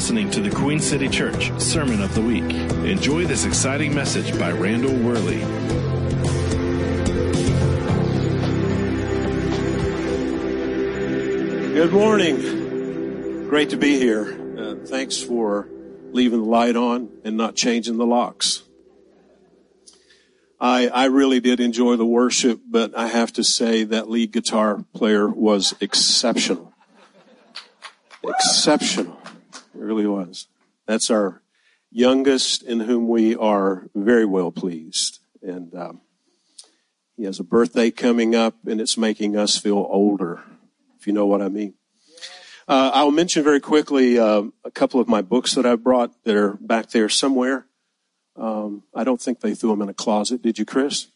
listening to the Queen City Church Sermon of the Week. Enjoy this exciting message by Randall Worley. Good morning. Great to be here. Uh, thanks for leaving the light on and not changing the locks. I, I really did enjoy the worship, but I have to say that lead guitar player was exceptional. Exceptional. It really was. That's our youngest in whom we are very well pleased. And um, he has a birthday coming up and it's making us feel older, if you know what I mean. Uh, I'll mention very quickly uh, a couple of my books that I've brought that are back there somewhere. Um, I don't think they threw them in a closet. Did you, Chris?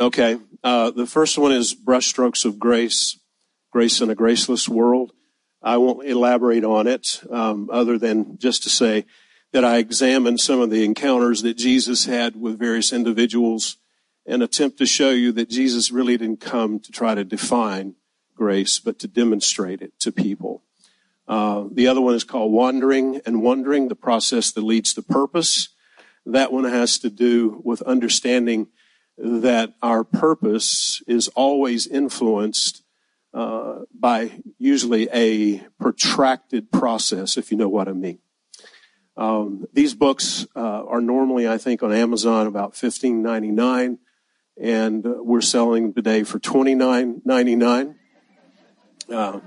Okay. Uh, the first one is Brushstrokes of Grace, Grace in a Graceless World. I won't elaborate on it um, other than just to say that I examined some of the encounters that Jesus had with various individuals and attempt to show you that Jesus really didn't come to try to define grace, but to demonstrate it to people. Uh, the other one is called Wandering and Wondering, the process that leads to purpose. That one has to do with understanding that our purpose is always influenced uh, by usually a protracted process, if you know what I mean. Um, these books uh, are normally, I think, on Amazon about fifteen ninety nine, and uh, we're selling today for twenty nine ninety nine. Uh,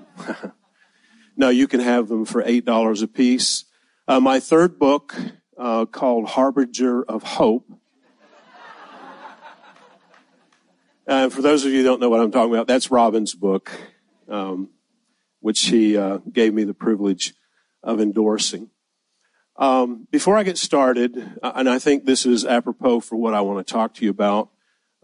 no, you can have them for eight dollars a piece. Uh, my third book, uh, called Harbinger of Hope. Uh, for those of you who don't know what I'm talking about, that's Robin's book, um, which he uh, gave me the privilege of endorsing. Um, before I get started, uh, and I think this is apropos for what I want to talk to you about,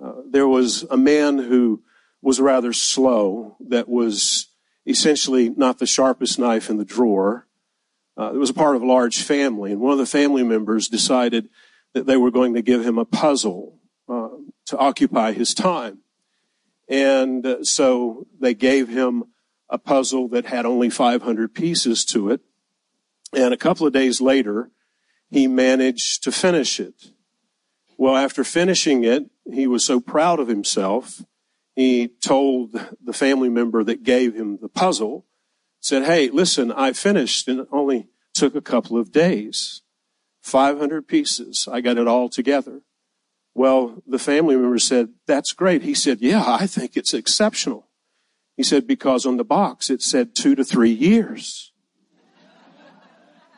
uh, there was a man who was rather slow that was essentially not the sharpest knife in the drawer. Uh, it was a part of a large family, and one of the family members decided that they were going to give him a puzzle to occupy his time. And uh, so they gave him a puzzle that had only 500 pieces to it. And a couple of days later, he managed to finish it. Well, after finishing it, he was so proud of himself, he told the family member that gave him the puzzle, said, Hey, listen, I finished and it only took a couple of days. 500 pieces. I got it all together. Well, the family member said, that's great. He said, yeah, I think it's exceptional. He said, because on the box it said two to three years.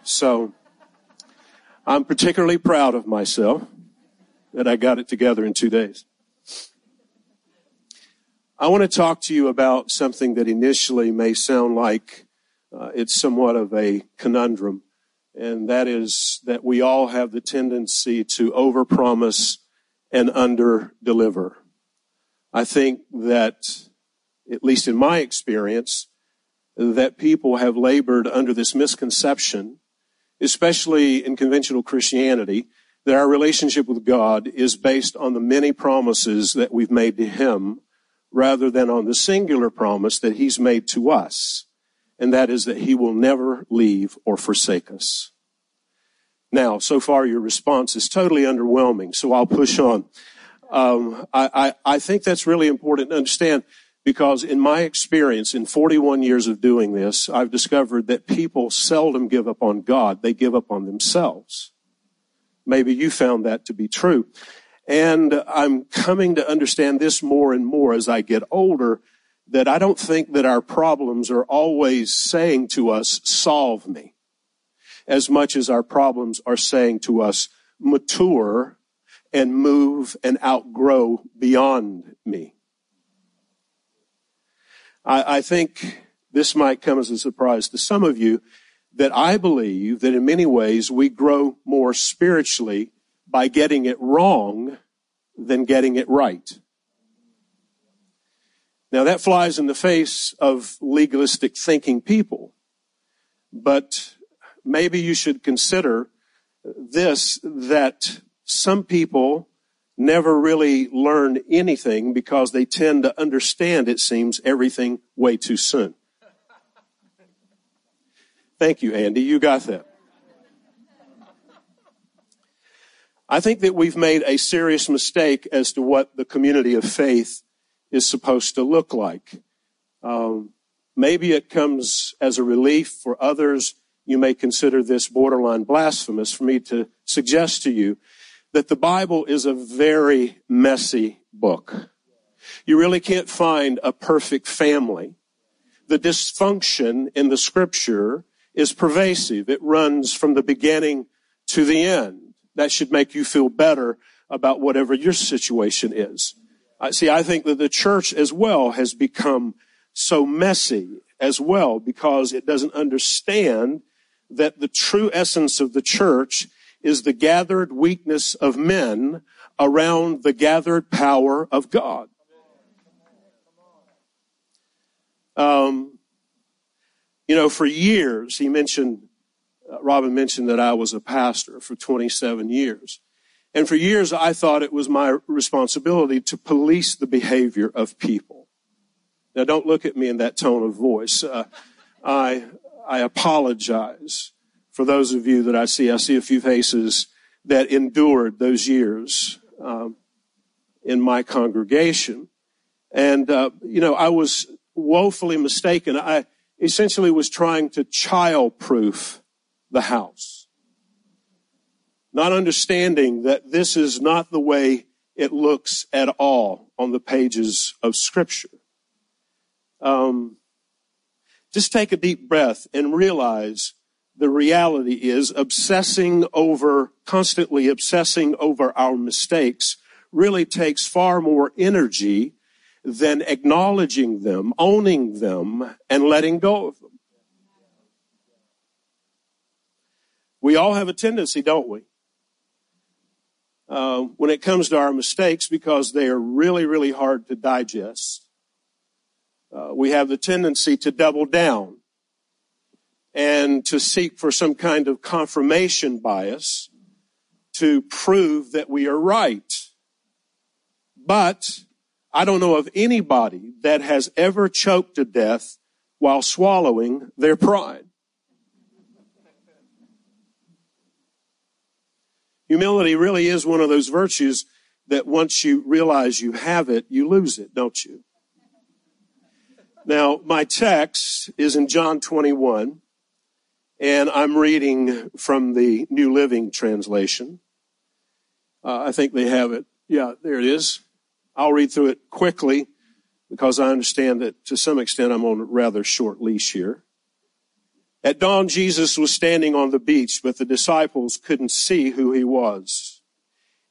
So I'm particularly proud of myself that I got it together in two days. I want to talk to you about something that initially may sound like uh, it's somewhat of a conundrum, and that is that we all have the tendency to overpromise and under-deliver. I think that, at least in my experience, that people have labored under this misconception, especially in conventional Christianity, that our relationship with God is based on the many promises that we've made to Him rather than on the singular promise that He's made to us and that is that he will never leave or forsake us. Now, so far your response is totally underwhelming, so I'll push on. Um, I, I, I think that's really important to understand because in my experience, in 41 years of doing this, I've discovered that people seldom give up on God. They give up on themselves. Maybe you found that to be true. And I'm coming to understand this more and more as I get older that I don't think that our problems are always saying to us, solve me, as much as our problems are saying to us, mature and move and outgrow beyond me. I, I think this might come as a surprise to some of you that I believe that in many ways we grow more spiritually by getting it wrong than getting it right. Now that flies in the face of legalistic thinking people. But maybe you should consider this, that some people never really learn anything because they tend to understand, it seems, everything way too soon. Thank you, Andy. You got that. I think that we've made a serious mistake as to what the community of faith is supposed to look like. Um, maybe it comes as a relief for others. You may consider this borderline blasphemous for me to suggest to you that the Bible is a very messy book. You really can't find a perfect family. The dysfunction in the scripture is pervasive. It runs from the beginning to the end that should make you feel better about whatever your situation is. I see, I think that the church as well has become so messy as well because it doesn't understand that the true essence of the church is the gathered weakness of men around the gathered power of God. Um, you know, for years, he mentioned uh, Robin mentioned that I was a pastor for 27 years. And for years, I thought it was my responsibility to police the behavior of people. Now, don't look at me in that tone of voice. Uh, I, I apologize for those of you that I see. I see a few faces that endured those years um, in my congregation. And, uh, you know, I was woefully mistaken. I essentially was trying to child proof the house. Not understanding that this is not the way it looks at all on the pages of Scripture. Um, just take a deep breath and realize the reality is obsessing over, constantly obsessing over our mistakes really takes far more energy than acknowledging them, owning them, and letting go of them. We all have a tendency, don't we? Uh, when it comes to our mistakes, because they are really, really hard to digest, uh, we have the tendency to double down and to seek for some kind of confirmation bias to prove that we are right. But I don't know of anybody that has ever choked to death while swallowing their pride. Humility really is one of those virtues that once you realize you have it, you lose it, don't you? Now, my text is in John 21, and I'm reading from the New Living Translation. Uh, I think they have it. Yeah, there it is. I'll read through it quickly because I understand that to some extent I'm on a rather short leash here. At dawn, Jesus was standing on the beach, but the disciples couldn't see who he was.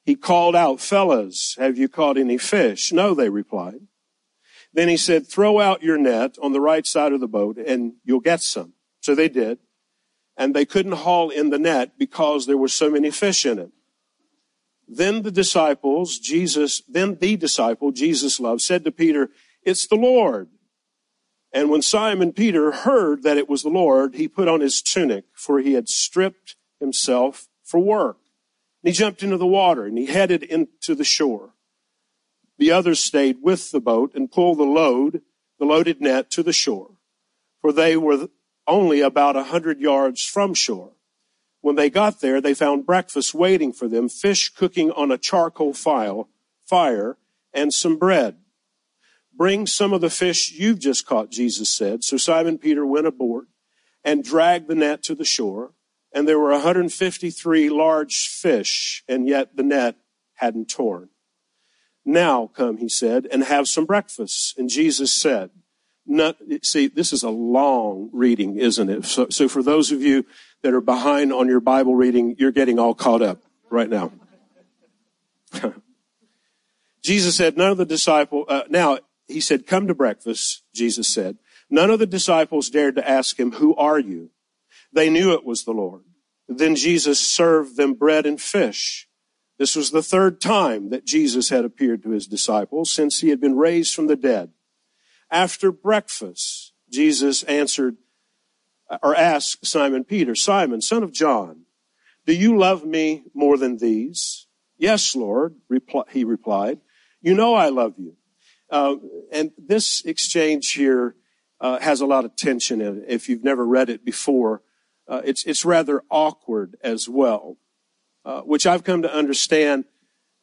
He called out, fellas, have you caught any fish? No, they replied. Then he said, throw out your net on the right side of the boat and you'll get some. So they did. And they couldn't haul in the net because there were so many fish in it. Then the disciples, Jesus, then the disciple Jesus loved said to Peter, it's the Lord. And when Simon Peter heard that it was the Lord, he put on his tunic, for he had stripped himself for work. And he jumped into the water and he headed into the shore. The others stayed with the boat and pulled the load, the loaded net to the shore, for they were only about a hundred yards from shore. When they got there, they found breakfast waiting for them, fish cooking on a charcoal file, fire, and some bread. Bring some of the fish you've just caught, Jesus said. So Simon Peter went aboard and dragged the net to the shore. And there were 153 large fish, and yet the net hadn't torn. Now come, he said, and have some breakfast. And Jesus said, not, see, this is a long reading, isn't it? So, so for those of you that are behind on your Bible reading, you're getting all caught up right now. Jesus said, none of the disciple, uh, now he said, come to breakfast, Jesus said. None of the disciples dared to ask him, who are you? They knew it was the Lord. Then Jesus served them bread and fish. This was the third time that Jesus had appeared to his disciples since he had been raised from the dead. After breakfast, Jesus answered or asked Simon Peter, Simon, son of John, do you love me more than these? Yes, Lord, he replied. You know I love you. Uh, and this exchange here uh, has a lot of tension in it. If you've never read it before, uh, it's, it's rather awkward as well, uh, which I've come to understand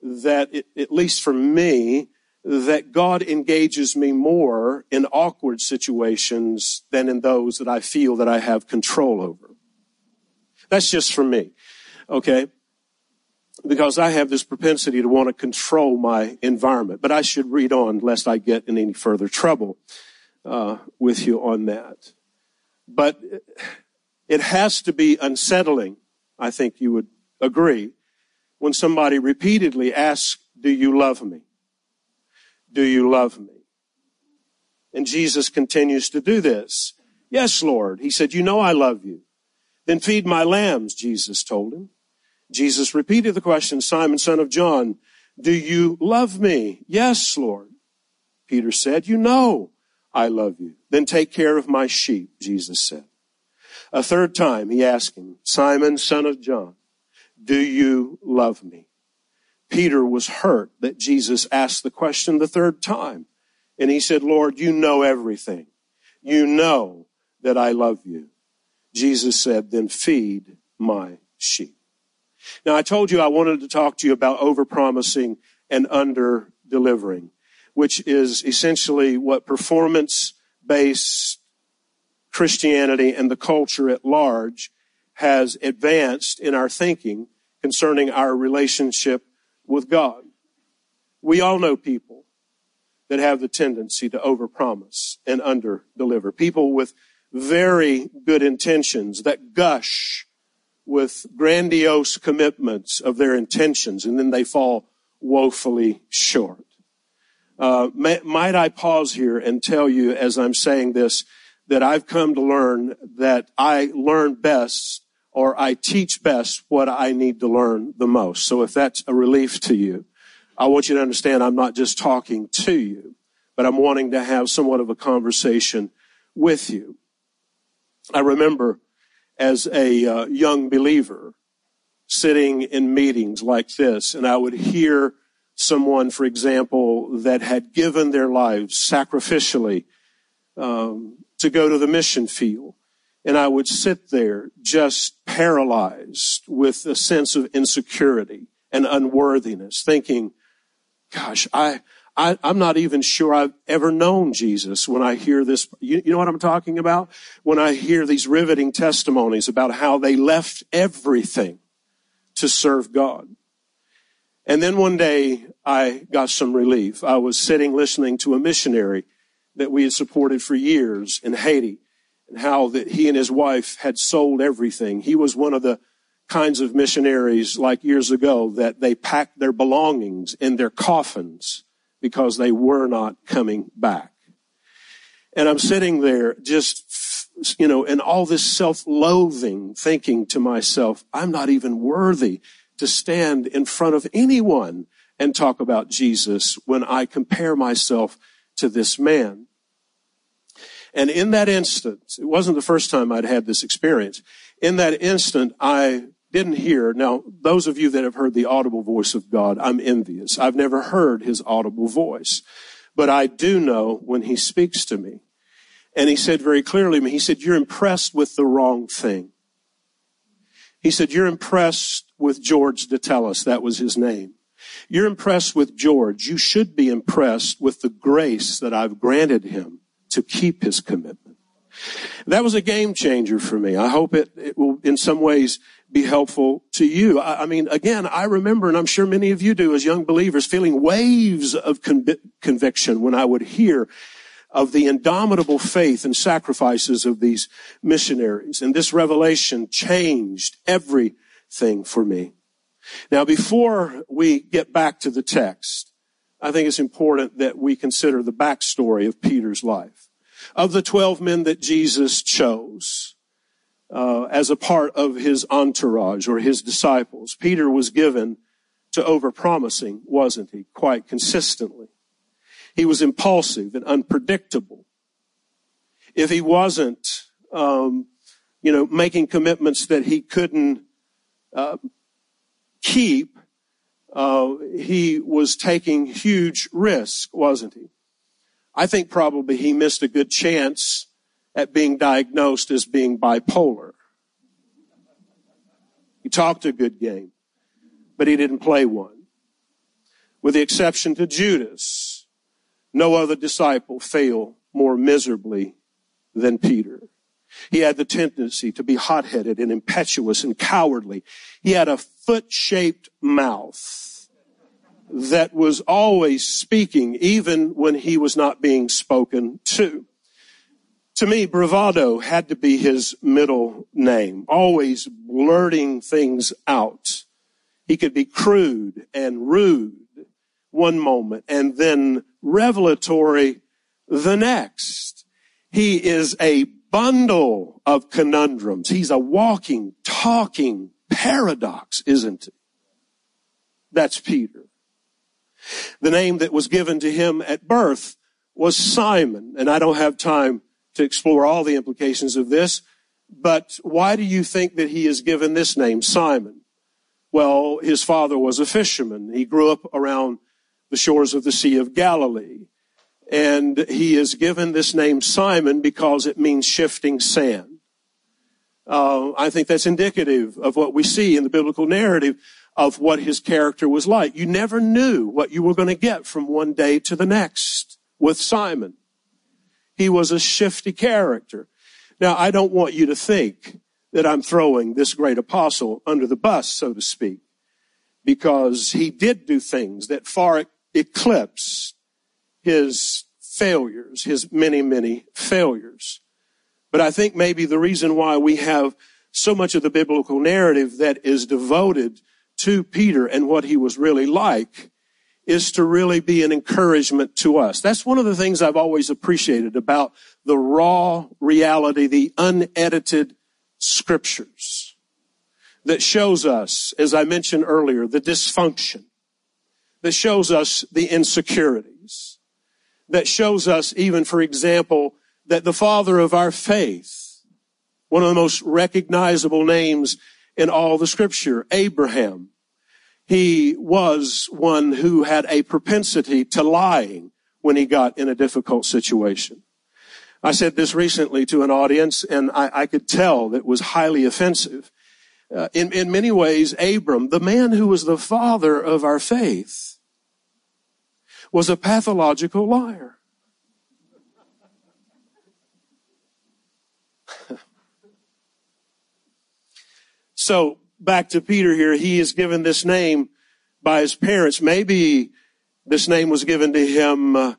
that, it, at least for me, that God engages me more in awkward situations than in those that I feel that I have control over. That's just for me. Okay? Because I have this propensity to want to control my environment. But I should read on lest I get in any further trouble uh, with you on that. But it has to be unsettling, I think you would agree, when somebody repeatedly asks, Do you love me? Do you love me? And Jesus continues to do this. Yes, Lord. He said, You know I love you. Then feed my lambs, Jesus told him. Jesus repeated the question, Simon, son of John, do you love me? Yes, Lord. Peter said, You know I love you. Then take care of my sheep, Jesus said. A third time he asked him, Simon, son of John, do you love me? Peter was hurt that Jesus asked the question the third time. And he said, Lord, you know everything. You know that I love you. Jesus said, then feed my sheep. Now I told you I wanted to talk to you about overpromising and under delivering, which is essentially what performance based Christianity and the culture at large has advanced in our thinking concerning our relationship with God. We all know people that have the tendency to overpromise and underdeliver. People with very good intentions that gush with grandiose commitments of their intentions and then they fall woefully short. Uh, may, might I pause here and tell you as I'm saying this that I've come to learn that I learn best or I teach best what I need to learn the most. So if that's a relief to you, I want you to understand I'm not just talking to you, but I'm wanting to have somewhat of a conversation with you. I remember as a uh, young believer sitting in meetings like this, and I would hear someone, for example, that had given their lives sacrificially um, to go to the mission field. And I would sit there just paralyzed with a sense of insecurity and unworthiness, thinking, gosh, I, I, am not even sure I've ever known Jesus when I hear this. You, you know what I'm talking about? When I hear these riveting testimonies about how they left everything to serve God. And then one day I got some relief. I was sitting listening to a missionary that we had supported for years in Haiti and how that he and his wife had sold everything. He was one of the kinds of missionaries like years ago that they packed their belongings in their coffins because they were not coming back. And I'm sitting there just, you know, in all this self-loathing thinking to myself, I'm not even worthy to stand in front of anyone and talk about Jesus when I compare myself to this man. And in that instant, it wasn't the first time I'd had this experience. In that instant, I didn't hear. Now, those of you that have heard the audible voice of God, I'm envious. I've never heard his audible voice, but I do know when he speaks to me. And he said very clearly to me, he said, you're impressed with the wrong thing. He said, you're impressed with George Datellis. That was his name. You're impressed with George. You should be impressed with the grace that I've granted him to keep his commitment. That was a game changer for me. I hope it, it will in some ways be helpful to you. I, I, mean, again, I remember, and I'm sure many of you do as young believers, feeling waves of conviction when I would hear of the indomitable faith and sacrifices of these missionaries. And this revelation changed everything for me. Now, before we get back to the text, I think it's important that we consider the backstory of Peter's life. Of the 12 men that Jesus chose, uh, as a part of his entourage or his disciples. Peter was given to overpromising, wasn't he? Quite consistently. He was impulsive and unpredictable. If he wasn't, um, you know, making commitments that he couldn't uh, keep, uh, he was taking huge risk, wasn't he? I think probably he missed a good chance at being diagnosed as being bipolar. He talked a good game, but he didn't play one. With the exception to Judas, no other disciple failed more miserably than Peter. He had the tendency to be hot-headed and impetuous and cowardly. He had a foot-shaped mouth that was always speaking even when he was not being spoken to. To me, bravado had to be his middle name, always blurting things out. He could be crude and rude one moment and then revelatory the next. He is a bundle of conundrums. He's a walking, talking paradox, isn't it? That's Peter. The name that was given to him at birth was Simon, and I don't have time to explore all the implications of this, but why do you think that he is given this name, Simon? Well, his father was a fisherman. He grew up around the shores of the Sea of Galilee. And he is given this name Simon because it means shifting sand. Uh, I think that's indicative of what we see in the biblical narrative of what his character was like. You never knew what you were going to get from one day to the next with Simon. He was a shifty character. Now, I don't want you to think that I'm throwing this great apostle under the bus, so to speak, because he did do things that far eclipse his failures, his many, many failures. But I think maybe the reason why we have so much of the biblical narrative that is devoted to Peter and what he was really like is to really be an encouragement to us. That's one of the things I've always appreciated about the raw reality, the unedited scriptures that shows us, as I mentioned earlier, the dysfunction, that shows us the insecurities, that shows us even, for example, that the father of our faith, one of the most recognizable names in all the scripture, Abraham, he was one who had a propensity to lying when he got in a difficult situation. I said this recently to an audience and I, I could tell that was highly offensive. Uh, in, in many ways, Abram, the man who was the father of our faith, was a pathological liar. So back to Peter here, he is given this name by his parents. Maybe this name was given to him uh,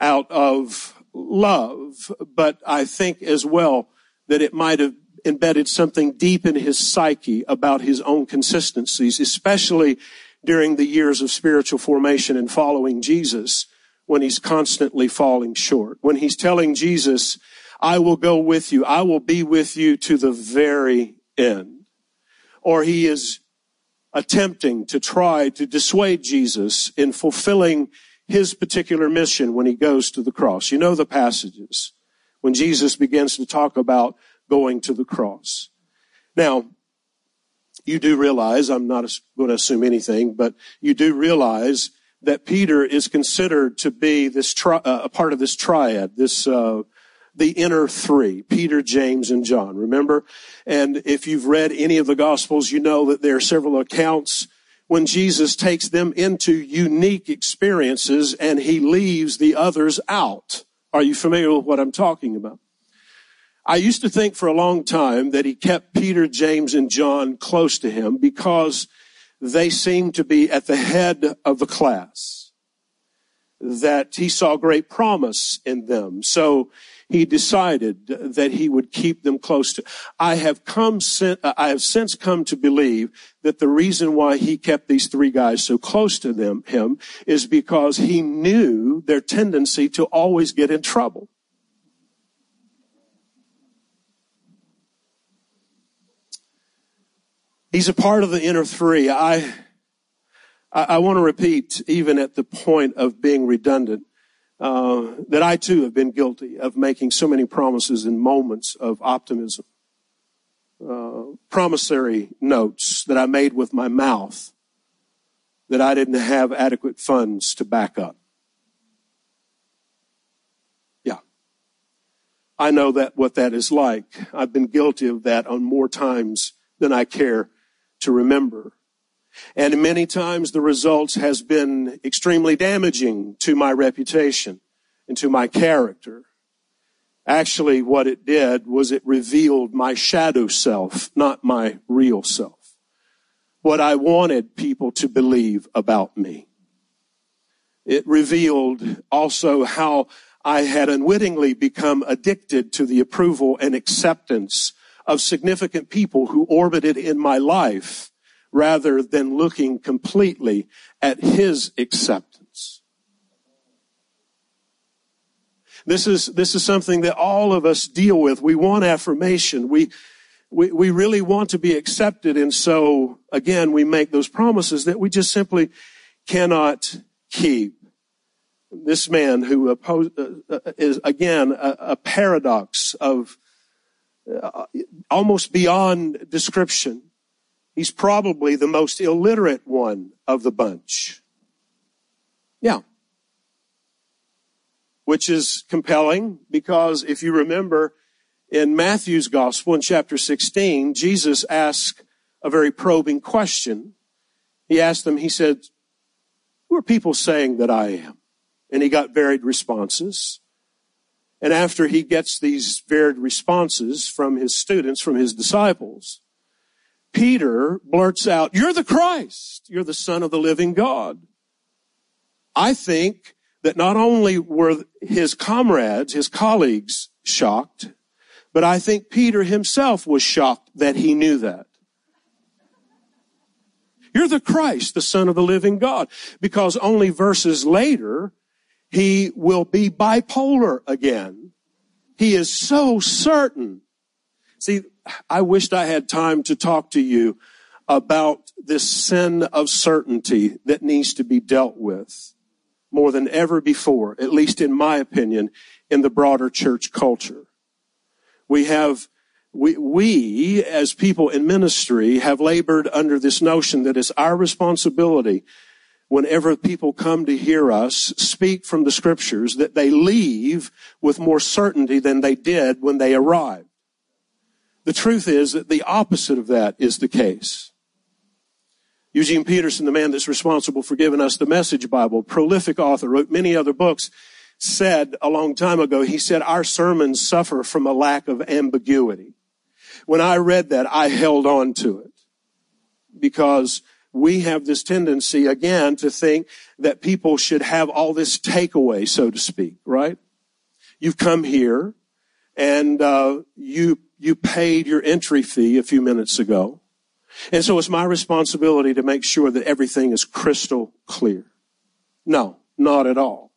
out of love, but I think as well that it might have embedded something deep in his psyche about his own consistencies, especially during the years of spiritual formation and following Jesus when he's constantly falling short. When he's telling Jesus, I will go with you. I will be with you to the very end. Or he is attempting to try to dissuade Jesus in fulfilling his particular mission when he goes to the cross. You know the passages when Jesus begins to talk about going to the cross. Now, you do realize, I'm not going to assume anything, but you do realize that Peter is considered to be this tri- uh, a part of this triad, this uh, the inner three, Peter, James, and John. Remember? And if you've read any of the Gospels, you know that there are several accounts when Jesus takes them into unique experiences and he leaves the others out. Are you familiar with what I'm talking about? I used to think for a long time that he kept Peter, James, and John close to him because they seemed to be at the head of the class. That he saw great promise in them. So he decided that he would keep them close to. I have come, uh, I have since come to believe that the reason why he kept these three guys so close to them, him, is because he knew their tendency to always get in trouble. He's a part of the inner three. I, I, I want to repeat, even at the point of being redundant, uh, that I too have been guilty of making so many promises in moments of optimism. Uh, promissory notes that I made with my mouth that I didn't have adequate funds to back up. Yeah. I know that what that is like. I've been guilty of that on more times than I care to remember. And many times the results has been extremely damaging to my reputation and to my character. Actually, what it did was it revealed my shadow self, not my real self. What I wanted people to believe about me. It revealed also how I had unwittingly become addicted to the approval and acceptance of significant people who orbited in my life rather than looking completely at his acceptance. This is, this is something that all of us deal with. We want affirmation. We, we, we really want to be accepted. And so again, we make those promises that we just simply cannot keep. This man who uh, uh, is again a, a paradox of uh, almost beyond description. He's probably the most illiterate one of the bunch. Yeah. Which is compelling because if you remember in Matthew's gospel in chapter 16, Jesus asked a very probing question. He asked them, he said, who are people saying that I am? And he got varied responses. And after he gets these varied responses from his students, from his disciples, Peter blurts out, you're the Christ. You're the son of the living God. I think that not only were his comrades, his colleagues shocked, but I think Peter himself was shocked that he knew that. You're the Christ, the son of the living God. Because only verses later, he will be bipolar again. He is so certain. See, I wished I had time to talk to you about this sin of certainty that needs to be dealt with more than ever before, at least in my opinion, in the broader church culture. We have, we, we as people in ministry have labored under this notion that it's our responsibility whenever people come to hear us speak from the scriptures that they leave with more certainty than they did when they arrived. The truth is that the opposite of that is the case. Eugene Peterson, the man that's responsible for giving us the message Bible, prolific author, wrote many other books, said a long time ago, he said, our sermons suffer from a lack of ambiguity. When I read that, I held on to it because we have this tendency again to think that people should have all this takeaway, so to speak, right? You've come here and uh, you you paid your entry fee a few minutes ago, and so it's my responsibility to make sure that everything is crystal clear. No, not at all.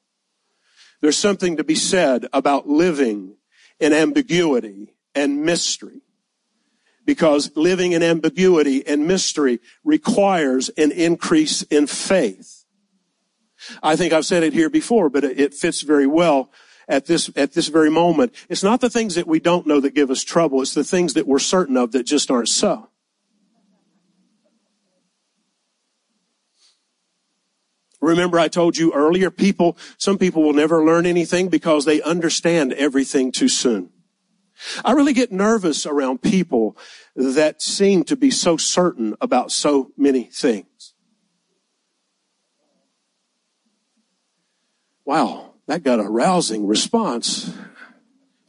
There's something to be said about living in ambiguity and mystery because living in ambiguity and mystery requires an increase in faith. I think I've said it here before, but it fits very well at this, at this very moment. It's not the things that we don't know that give us trouble. It's the things that we're certain of that just aren't so. Remember I told you earlier, people, some people will never learn anything because they understand everything too soon. I really get nervous around people that seem to be so certain about so many things. Wow, that got a rousing response.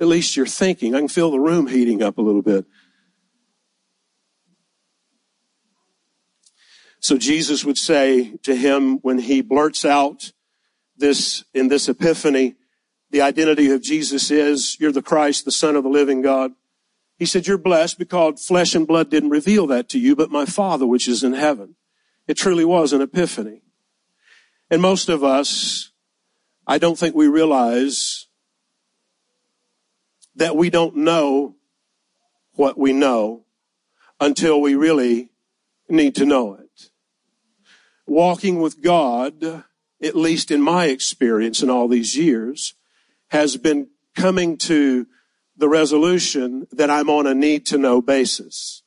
At least you're thinking. I can feel the room heating up a little bit. So Jesus would say to him when he blurts out this in this epiphany, the identity of Jesus is, you're the Christ, the Son of the living God. He said, you're blessed because flesh and blood didn't reveal that to you, but my Father which is in heaven. It truly was an epiphany. And most of us, I don't think we realize that we don't know what we know until we really need to know it. Walking with God, at least in my experience in all these years, has been coming to the resolution that I'm on a need to know basis.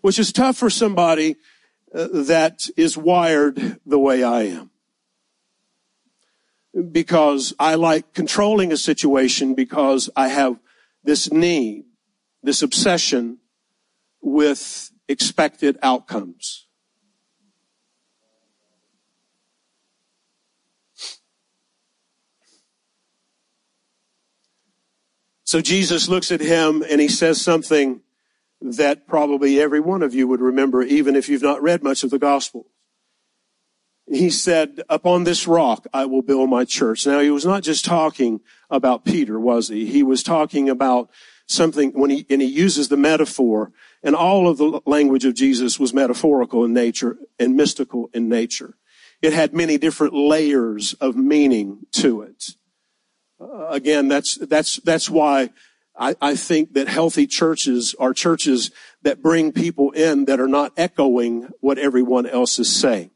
Which is tough for somebody that is wired the way I am. Because I like controlling a situation because I have this need, this obsession with expected outcomes. So Jesus looks at him and he says something that probably every one of you would remember, even if you've not read much of the gospel. He said, upon this rock I will build my church. Now he was not just talking about Peter, was he? He was talking about something when he, and he uses the metaphor and all of the language of Jesus was metaphorical in nature and mystical in nature. It had many different layers of meaning to it. Uh, again, that's, that's, that's why I, I think that healthy churches are churches that bring people in that are not echoing what everyone else is saying.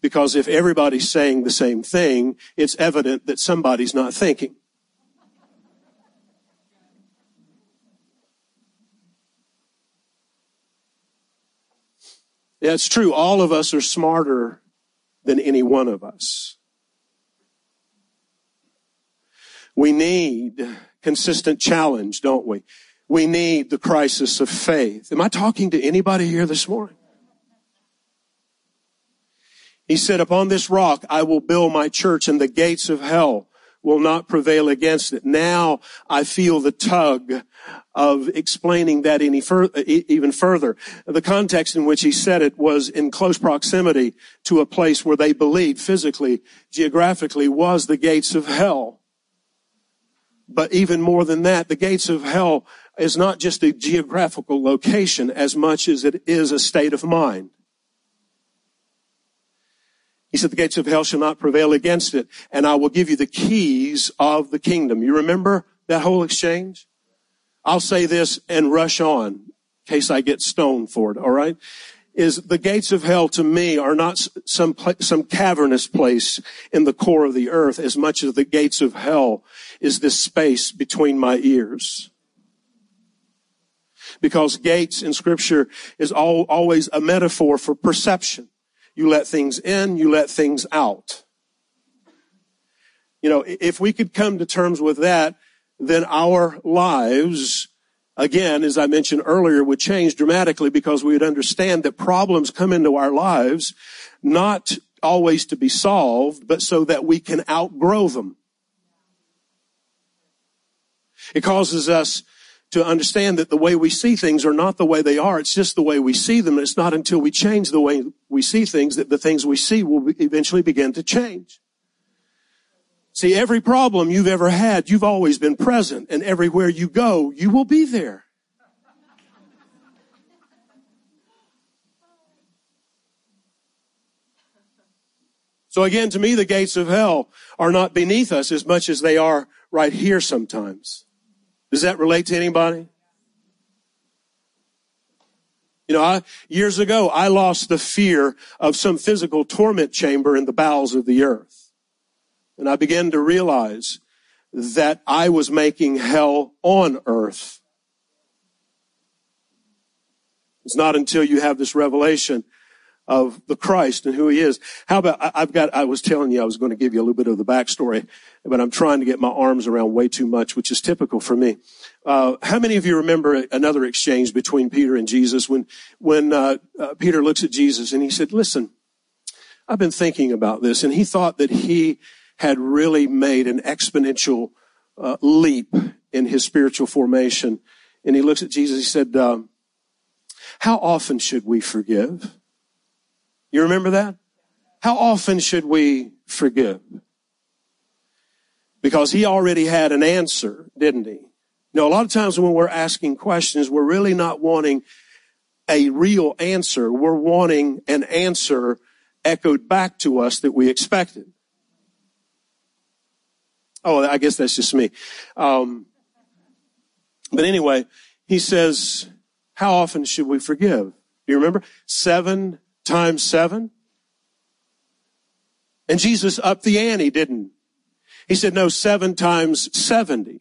Because if everybody's saying the same thing, it's evident that somebody's not thinking. Yeah, it's true. All of us are smarter than any one of us. We need consistent challenge, don't we? We need the crisis of faith. Am I talking to anybody here this morning? He said, upon this rock I will build my church and the gates of hell will not prevail against it. Now I feel the tug of explaining that any fur- even further. The context in which he said it was in close proximity to a place where they believed physically, geographically was the gates of hell. But even more than that, the gates of hell is not just a geographical location as much as it is a state of mind. He said, the gates of hell shall not prevail against it, and I will give you the keys of the kingdom. You remember that whole exchange? I'll say this and rush on in case I get stoned for it, alright? Is the gates of hell to me are not some, some cavernous place in the core of the earth as much as the gates of hell is this space between my ears. Because gates in scripture is all, always a metaphor for perception. You let things in, you let things out. You know, if we could come to terms with that, then our lives again, as I mentioned earlier, would change dramatically because we would understand that problems come into our lives not always to be solved, but so that we can outgrow them. It causes us to understand that the way we see things are not the way they are. It's just the way we see them. It's not until we change the way we see things that the things we see will eventually begin to change. See, every problem you've ever had, you've always been present, and everywhere you go, you will be there. So again, to me, the gates of hell are not beneath us as much as they are right here sometimes. Does that relate to anybody? You know, I, years ago, I lost the fear of some physical torment chamber in the bowels of the earth. And I began to realize that I was making hell on earth. It's not until you have this revelation of the Christ and who he is. How about, I've got, I was telling you I was going to give you a little bit of the backstory, but I'm trying to get my arms around way too much, which is typical for me. Uh, how many of you remember another exchange between Peter and Jesus when, when, uh, uh, Peter looks at Jesus and he said, listen, I've been thinking about this and he thought that he had really made an exponential uh, leap in his spiritual formation. And he looks at Jesus, he said, um, how often should we forgive? You remember that? How often should we forgive? Because he already had an answer, didn't he? Know, a lot of times when we're asking questions, we're really not wanting a real answer. We're wanting an answer echoed back to us that we expected. Oh, I guess that's just me. Um, but anyway, he says, how often should we forgive? Do you remember? Seven times seven? And Jesus upped the ante, didn't he? said, no, seven times 70.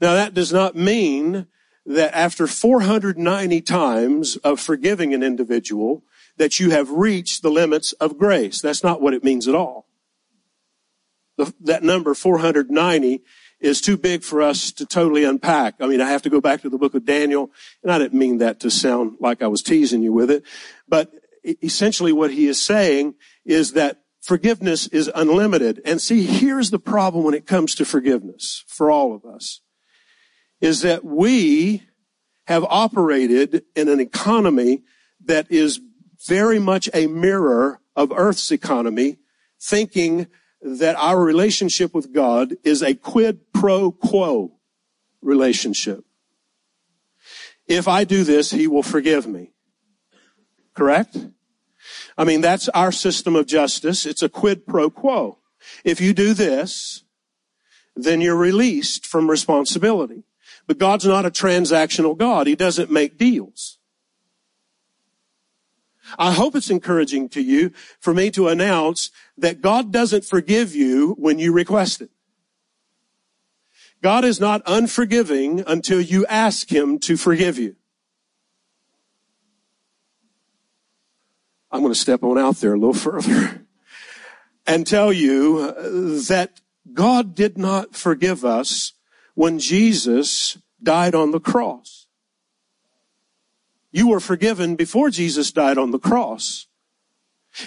Now that does not mean that after 490 times of forgiving an individual, that you have reached the limits of grace. That's not what it means at all that number 490 is too big for us to totally unpack. I mean, I have to go back to the book of Daniel, and I didn't mean that to sound like I was teasing you with it, but essentially what he is saying is that forgiveness is unlimited. And see, here's the problem when it comes to forgiveness for all of us, is that we have operated in an economy that is very much a mirror of Earth's economy, thinking that our relationship with God is a quid pro quo relationship. If I do this, He will forgive me. Correct? I mean, that's our system of justice. It's a quid pro quo. If you do this, then you're released from responsibility. But God's not a transactional God. He doesn't make deals. I hope it's encouraging to you for me to announce that God doesn't forgive you when you request it. God is not unforgiving until you ask Him to forgive you. I'm going to step on out there a little further and tell you uh, that God did not forgive us when Jesus died on the cross. You were forgiven before Jesus died on the cross.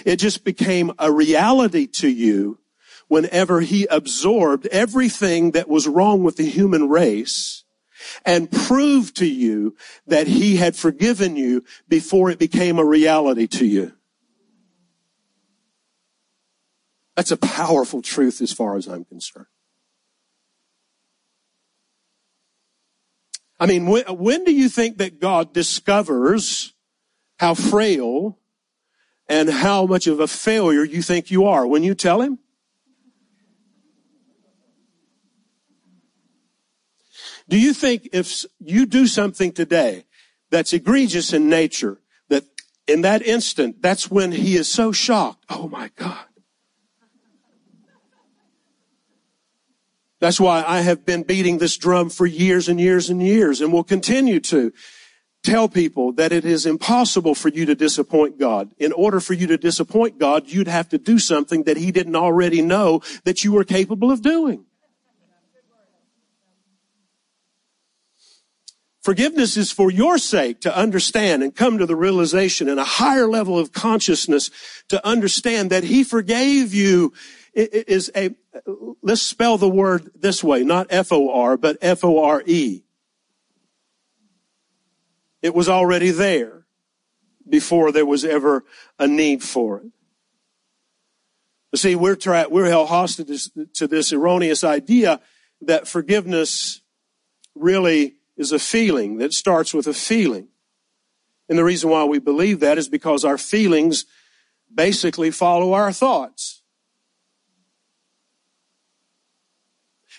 It just became a reality to you whenever he absorbed everything that was wrong with the human race and proved to you that he had forgiven you before it became a reality to you. That's a powerful truth as far as I'm concerned. I mean, when, when do you think that God discovers how frail and how much of a failure you think you are? When you tell him? Do you think if you do something today that's egregious in nature, that in that instant, that's when he is so shocked? Oh my God. That's why I have been beating this drum for years and years and years and will continue to tell people that it is impossible for you to disappoint God. In order for you to disappoint God, you'd have to do something that he didn't already know that you were capable of doing. Forgiveness is for your sake to understand and come to the realization and a higher level of consciousness to understand that he forgave you is a, let's spell the word this way, not F-O-R, but F-O-R-E. It was already there before there was ever a need for it. see, we're, tra- we're held hostage to this erroneous idea that forgiveness really is a feeling, that starts with a feeling. And the reason why we believe that is because our feelings basically follow our thoughts.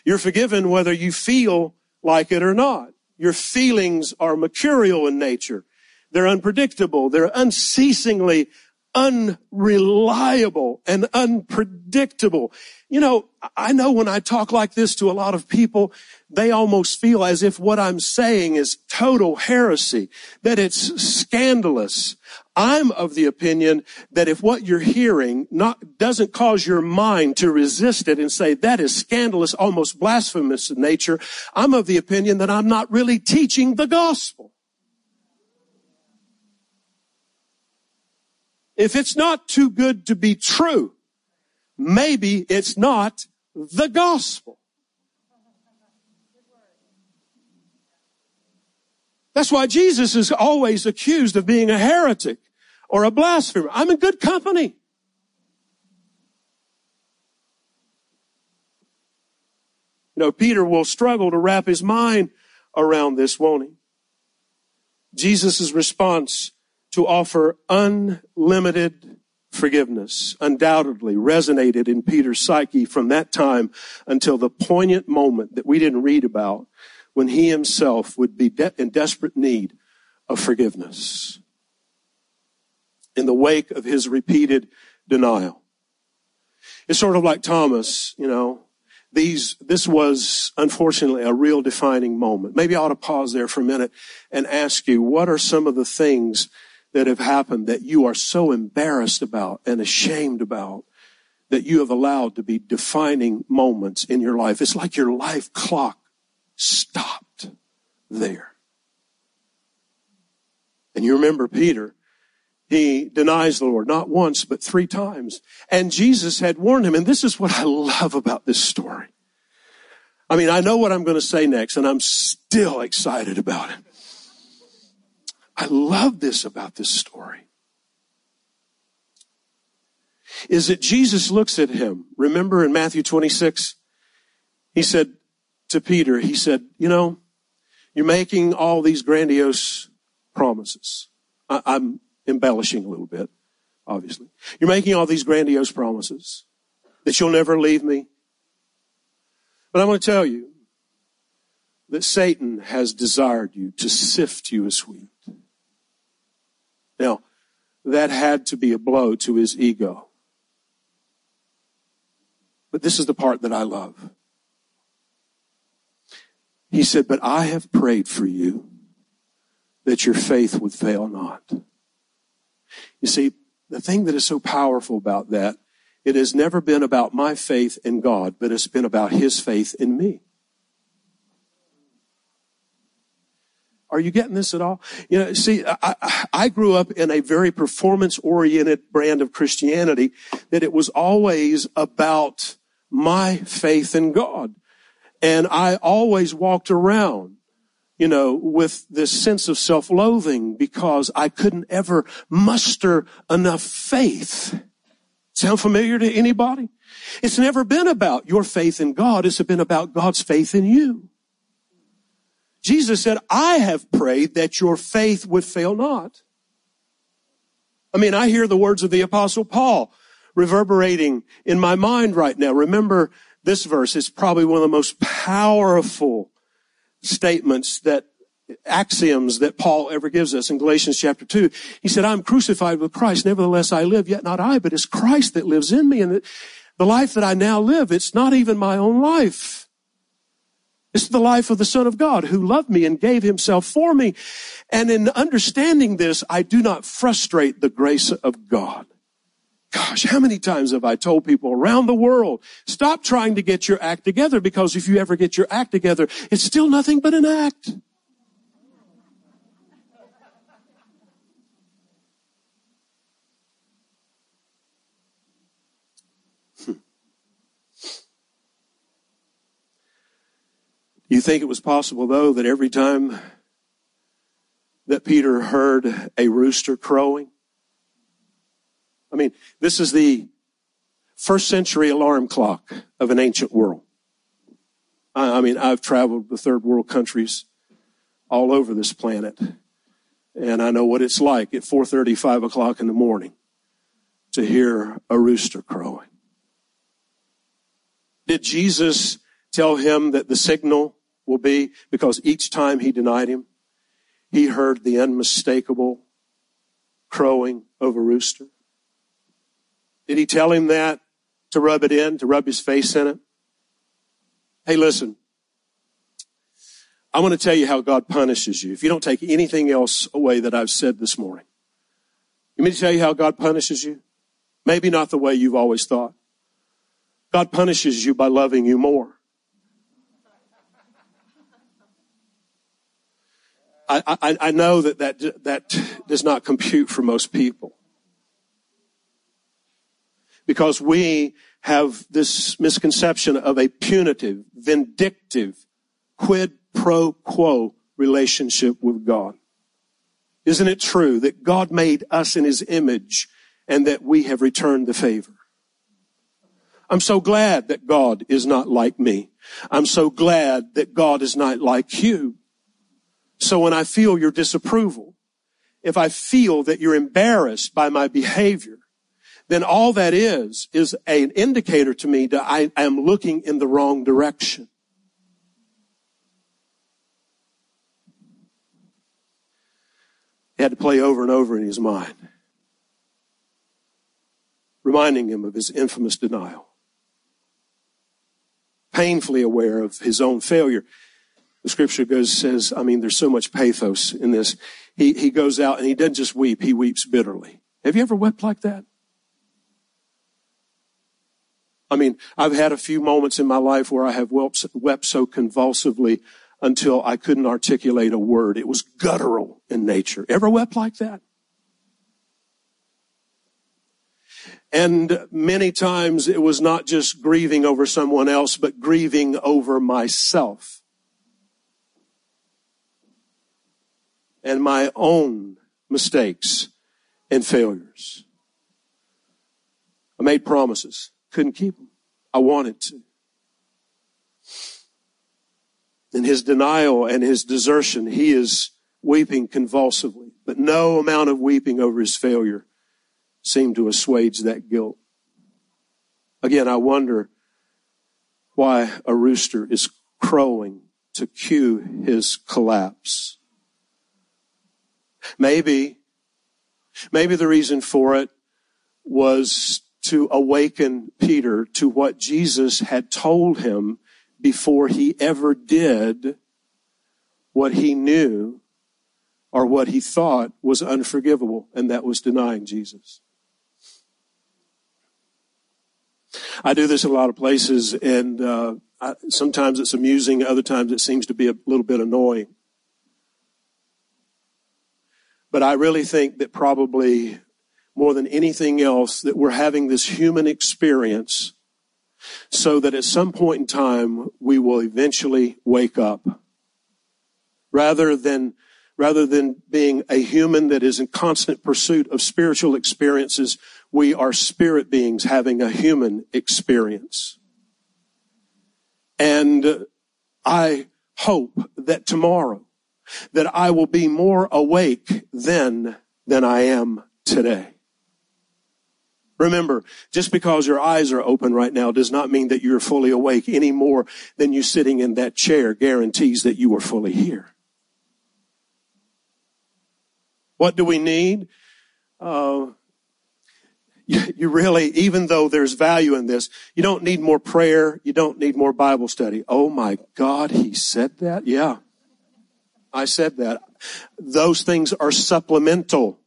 You're forgiven whether you feel like it or not. Your feelings are mercurial in nature. They're unpredictable. They're unceasingly unreliable and unpredictable. You know, I know when I talk like this to a lot of people, they almost feel as if what I'm saying is total heresy, that it's scandalous. I'm of the opinion that if what you're hearing not, doesn't cause your mind to resist it and say that is scandalous, almost blasphemous in nature, I'm of the opinion that I'm not really teaching the gospel. If it's not too good to be true, maybe it's not the gospel. That's why Jesus is always accused of being a heretic or a blasphemer. I'm in good company. Know, Peter will struggle to wrap his mind around this, won't he? Jesus' response to offer unlimited forgiveness undoubtedly resonated in Peter's psyche from that time until the poignant moment that we didn't read about when he himself would be de- in desperate need of forgiveness in the wake of his repeated denial. It's sort of like Thomas, you know, these, this was unfortunately a real defining moment. Maybe I ought to pause there for a minute and ask you, what are some of the things that have happened that you are so embarrassed about and ashamed about that you have allowed to be defining moments in your life. It's like your life clock stopped there. And you remember Peter, he denies the Lord not once, but three times. And Jesus had warned him. And this is what I love about this story. I mean, I know what I'm going to say next, and I'm still excited about it. I love this about this story. Is that Jesus looks at him. Remember in Matthew 26, he said to Peter, he said, you know, you're making all these grandiose promises. I, I'm embellishing a little bit, obviously. You're making all these grandiose promises that you'll never leave me, but I'm going to tell you that Satan has desired you to sift you as wheat. Now, that had to be a blow to his ego. But this is the part that I love. He said, But I have prayed for you that your faith would fail not. You see, the thing that is so powerful about that it has never been about my faith in God, but it's been about His faith in me. Are you getting this at all? You know, see, I, I grew up in a very performance oriented brand of Christianity that it was always about my faith in God. And I always walked around, you know, with this sense of self-loathing because I couldn't ever muster enough faith Sound familiar to anybody? It's never been about your faith in God. It's been about God's faith in you. Jesus said, I have prayed that your faith would fail not. I mean, I hear the words of the apostle Paul reverberating in my mind right now. Remember this verse is probably one of the most powerful statements that axioms that Paul ever gives us in Galatians chapter 2. He said, I'm crucified with Christ. Nevertheless, I live, yet not I, but it's Christ that lives in me. And the life that I now live, it's not even my own life. It's the life of the Son of God who loved me and gave himself for me. And in understanding this, I do not frustrate the grace of God. Gosh, how many times have I told people around the world, stop trying to get your act together because if you ever get your act together, it's still nothing but an act. Hmm. You think it was possible, though, that every time that Peter heard a rooster crowing? I mean, this is the first century alarm clock of an ancient world. I, mean, I've traveled the third world countries all over this planet, and I know what it's like at 4:30, 5 o'clock in the morning to hear a rooster crowing. Did Jesus tell him that the signal will be because each time he denied him, he heard the unmistakable crowing of a rooster. Did he tell him that to rub it in, to rub his face in it? Hey, listen. I want to tell you how God punishes you. If you don't take anything else away that I've said this morning, let me tell you how God punishes you? Maybe not the way you've always thought. God punishes you by loving you more. I, I, I know that, that that does not compute for most people. Because we have this misconception of a punitive, vindictive, quid pro quo relationship with God. Isn't it true that God made us in his image and that we have returned the favor? I'm so glad that God is not like me. I'm so glad that God is not like you. So when I feel your disapproval, if I feel that you're embarrassed by my behavior, then all that is, is an indicator to me that I am looking in the wrong direction. He had to play over and over in his mind, reminding him of his infamous denial. Painfully aware of his own failure. The scripture goes, says, I mean, there's so much pathos in this. He, he goes out and he doesn't just weep, he weeps bitterly. Have you ever wept like that? I mean, I've had a few moments in my life where I have wept, so convulsively until I couldn't articulate a word. It was guttural in nature. Ever wept like that? And many times it was not just grieving over someone else, but grieving over myself and my own mistakes and failures. I made promises, couldn't keep them. I wanted to. In his denial and his desertion, he is weeping convulsively, but no amount of weeping over his failure seemed to assuage that guilt. Again, I wonder why a rooster is crowing to cue his collapse. Maybe, maybe the reason for it was to awaken Peter to what Jesus had told him before he ever did what he knew or what he thought was unforgivable, and that was denying Jesus. I do this in a lot of places, and uh, I, sometimes it's amusing, other times it seems to be a little bit annoying. But I really think that probably more than anything else, that we're having this human experience so that at some point in time we will eventually wake up. Rather than rather than being a human that is in constant pursuit of spiritual experiences, we are spirit beings having a human experience. And I hope that tomorrow that I will be more awake then than I am today. Remember, just because your eyes are open right now does not mean that you're fully awake any more than you sitting in that chair guarantees that you are fully here. What do we need? Uh, you, really, even though there's value in this, you don't need more prayer. You don't need more Bible study. Oh my God, he said that? Yeah. I said that. Those things are supplemental.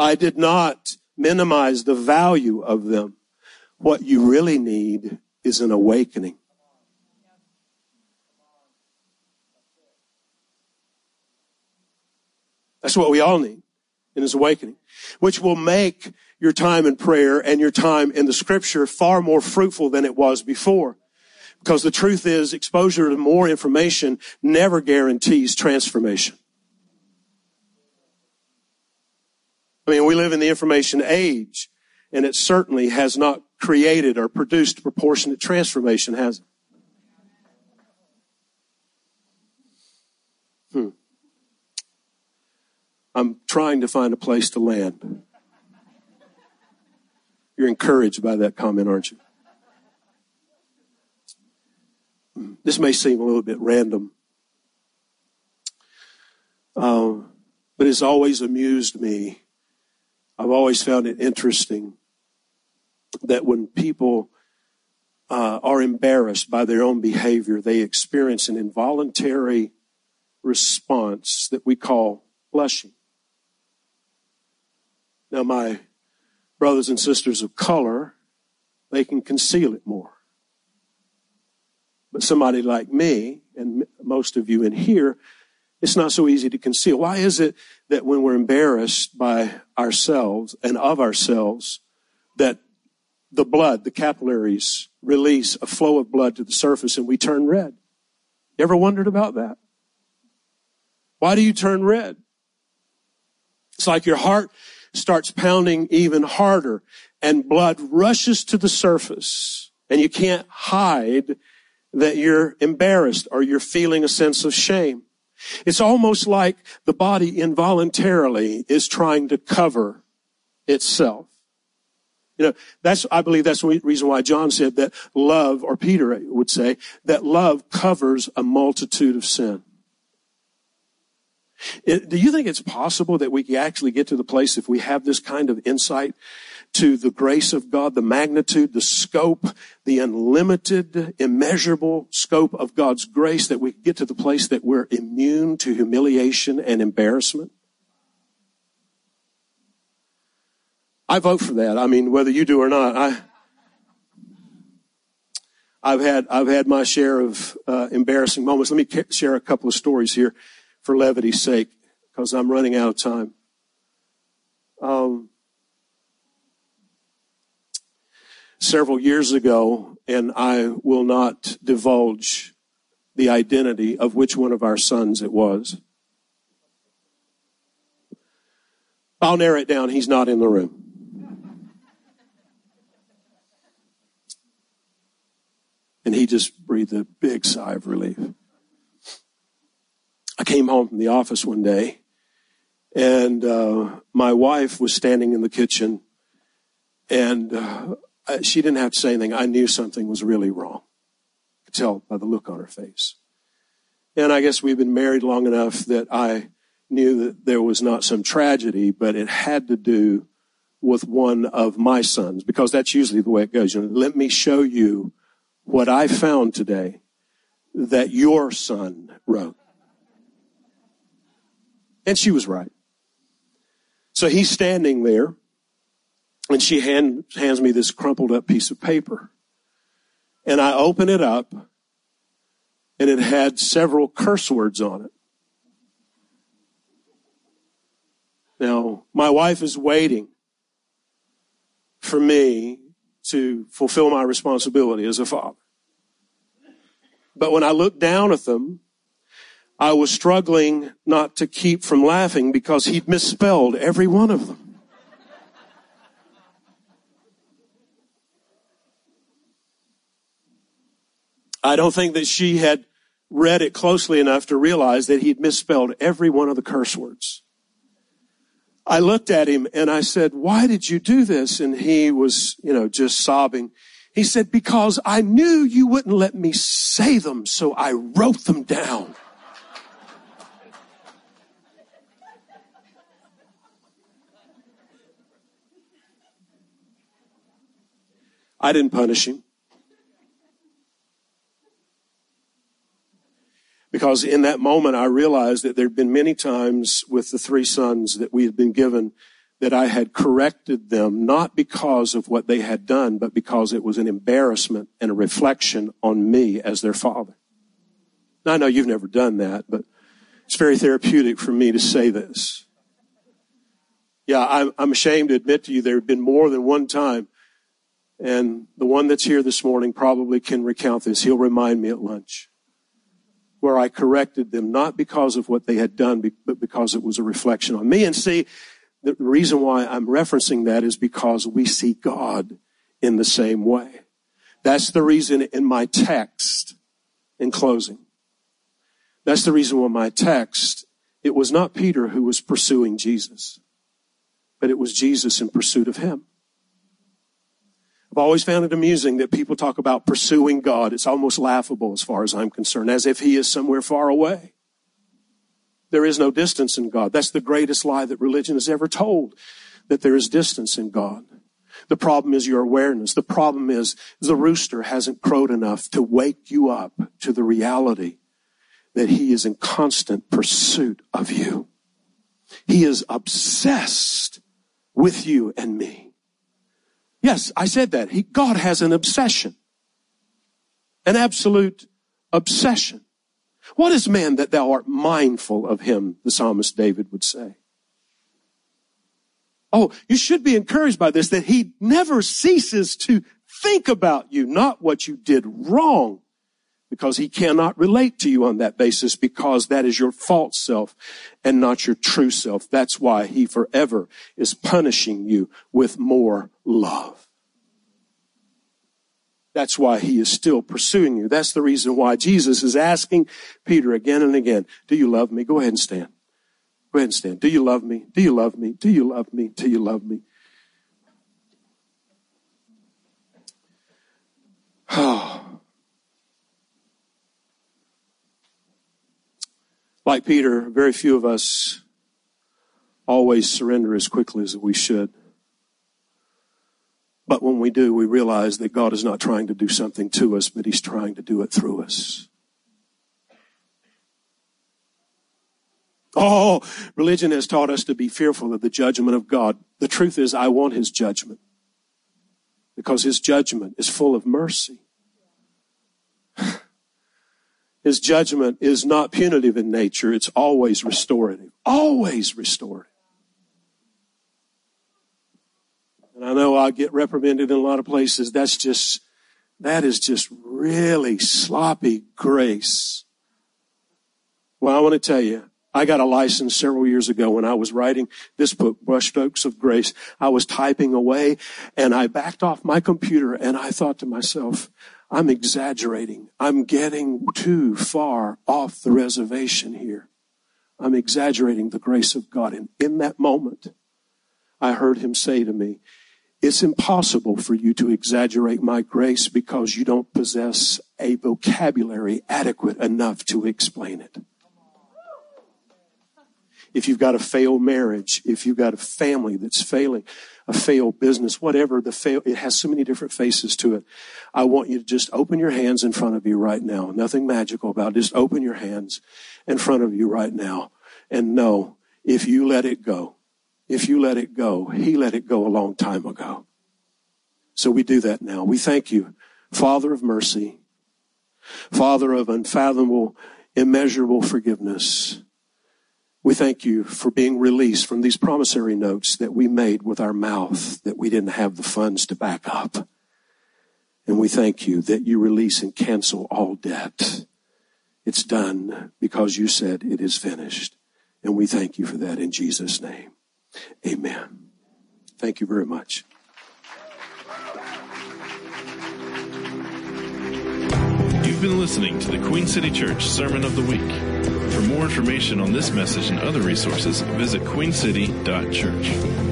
I did not minimize the value of them. What you really need is an awakening. That's what we all need in this awakening, which will make your time in prayer and your time in the scripture far more fruitful than it was before. Because the truth is exposure to more information never guarantees transformation. I mean, we live in the information age and it certainly has not created or produced proportionate transformation, has it? Hmm. I'm trying to find a place to land. You're encouraged by that comment, aren't you? This may seem a little bit random, uh, but it's always amused me. I've always found it interesting that when people uh, are embarrassed by their own behavior, they experience an involuntary response that we call blushing. Now, my brothers and sisters of color, they can conceal it more. But somebody like me, and most of you in here, it's not so easy to conceal. Why is it that when we're embarrassed by ourselves and of ourselves, that the blood, the capillaries release a flow of blood to the surface and we turn red? You ever wondered about that? Why do you turn red? It's like your heart starts pounding even harder and blood rushes to the surface and you can't hide that you're embarrassed or you're feeling a sense of shame. It's almost like the body involuntarily is trying to cover itself. You know, that's, I believe that's the reason why John said that love, or Peter would say, that love covers a multitude of sin. It, do you think it's possible that we can actually get to the place if we have this kind of insight to the grace of God, the magnitude, the scope, the unlimited, immeasurable scope of God's grace that we get to the place that we're immune to humiliation and embarrassment? I vote for that. I mean, whether you do or not, I, I've had, I've had my share of uh, embarrassing moments. Let me share a couple of stories here for levity's sake, because I'm running out of time. Um, several years ago, and I will not divulge the identity of which one of our sons it was. I'll narrow it down. He's not in the room. And he just breathed a big sigh of relief. I came home from the office one day and uh, my wife was standing in the kitchen and uh, she didn't have to say anything. I knew something was really wrong. I could tell by the look on her face. And I guess we've been married long enough that I knew that there was not some tragedy, but it had to do with one of my sons, because that's usually the way it goes. You know, let me show you what I found today that your son wrote. And she was right. So he's standing there and she hand, hands me this crumpled up piece of paper. And I open it up and it had several curse words on it. Now, my wife is waiting for me to fulfill my responsibility as a father. But when I looked down at them, I was struggling not to keep from laughing because he'd misspelled every one of them. I don't think that she had read it closely enough to realize that he'd misspelled every one of the curse words. I looked at him and I said, why did you do this? And he was, you know, just sobbing. He said, because I knew you wouldn't let me say them, so I wrote them down. I didn't punish him. Because in that moment, I realized that there'd been many times with the three sons that we had been given that I had corrected them, not because of what they had done, but because it was an embarrassment and a reflection on me as their father. Now, I know you've never done that, but it's very therapeutic for me to say this. Yeah, I'm, I'm ashamed to admit to you there have been more than one time and the one that's here this morning probably can recount this. He'll remind me at lunch where I corrected them, not because of what they had done, but because it was a reflection on me. And see, the reason why I'm referencing that is because we see God in the same way. That's the reason in my text, in closing, that's the reason why my text, it was not Peter who was pursuing Jesus, but it was Jesus in pursuit of him. I've always found it amusing that people talk about pursuing God. It's almost laughable as far as I'm concerned, as if He is somewhere far away. There is no distance in God. That's the greatest lie that religion has ever told, that there is distance in God. The problem is your awareness. The problem is the rooster hasn't crowed enough to wake you up to the reality that he is in constant pursuit of you. He is obsessed with you and me. Yes, I said that. He, God has an obsession. An absolute obsession. What is man that thou art mindful of him, the psalmist David would say. Oh, you should be encouraged by this, that he never ceases to think about you, not what you did wrong, because he cannot relate to you on that basis because that is your false self and not your true self. That's why he forever is punishing you with more love. That's why he is still pursuing you. That's the reason why Jesus is asking Peter again and again, do you love me? Go ahead and stand. Go ahead and stand. Do you love me? Do you love me? Do you love me? Do you love me? Oh. Like Peter, very few of us always surrender as quickly as we should. But when we do, we realize that God is not trying to do something to us, but He's trying to do it through us. Oh, religion has taught us to be fearful of the judgment of God. The truth is, I want His judgment because His judgment is full of mercy. His judgment is not punitive in nature. It's always restorative. Always restorative. And I know I'll get reprimanded in a lot of places. That's just, that is just really sloppy grace. Well, I want to tell you, I got a license several years ago when I was writing this book, Brushstrokes of Grace. I was typing away and I backed off my computer and I thought to myself, I'm exaggerating. I'm getting too far off the reservation here. I'm exaggerating the grace of God. And in that moment, I heard him say to me, it's impossible for you to exaggerate my grace because you don't possess a vocabulary adequate enough to explain it. If you've got a failed marriage, if you've got a family that's failing, a failed business, whatever the fail, it has so many different faces to it. I want you to just open your hands in front of you right now. Nothing magical about it. Just open your hands in front of you right now and know if you let it go, if you let it go, he let it go a long time ago. So we do that now. We thank you, Father of mercy, Father of unfathomable, immeasurable forgiveness. We thank you for being released from these promissory notes that we made with our mouth that we didn't have the funds to back up. And we thank you that you release and cancel all debt. It's done because you said it is finished. And we thank you for that in Jesus' name. Amen. Thank you very much. You've been listening to the Queen City Church Sermon of the Week. For more information on this message and other resources, visit queencity.church.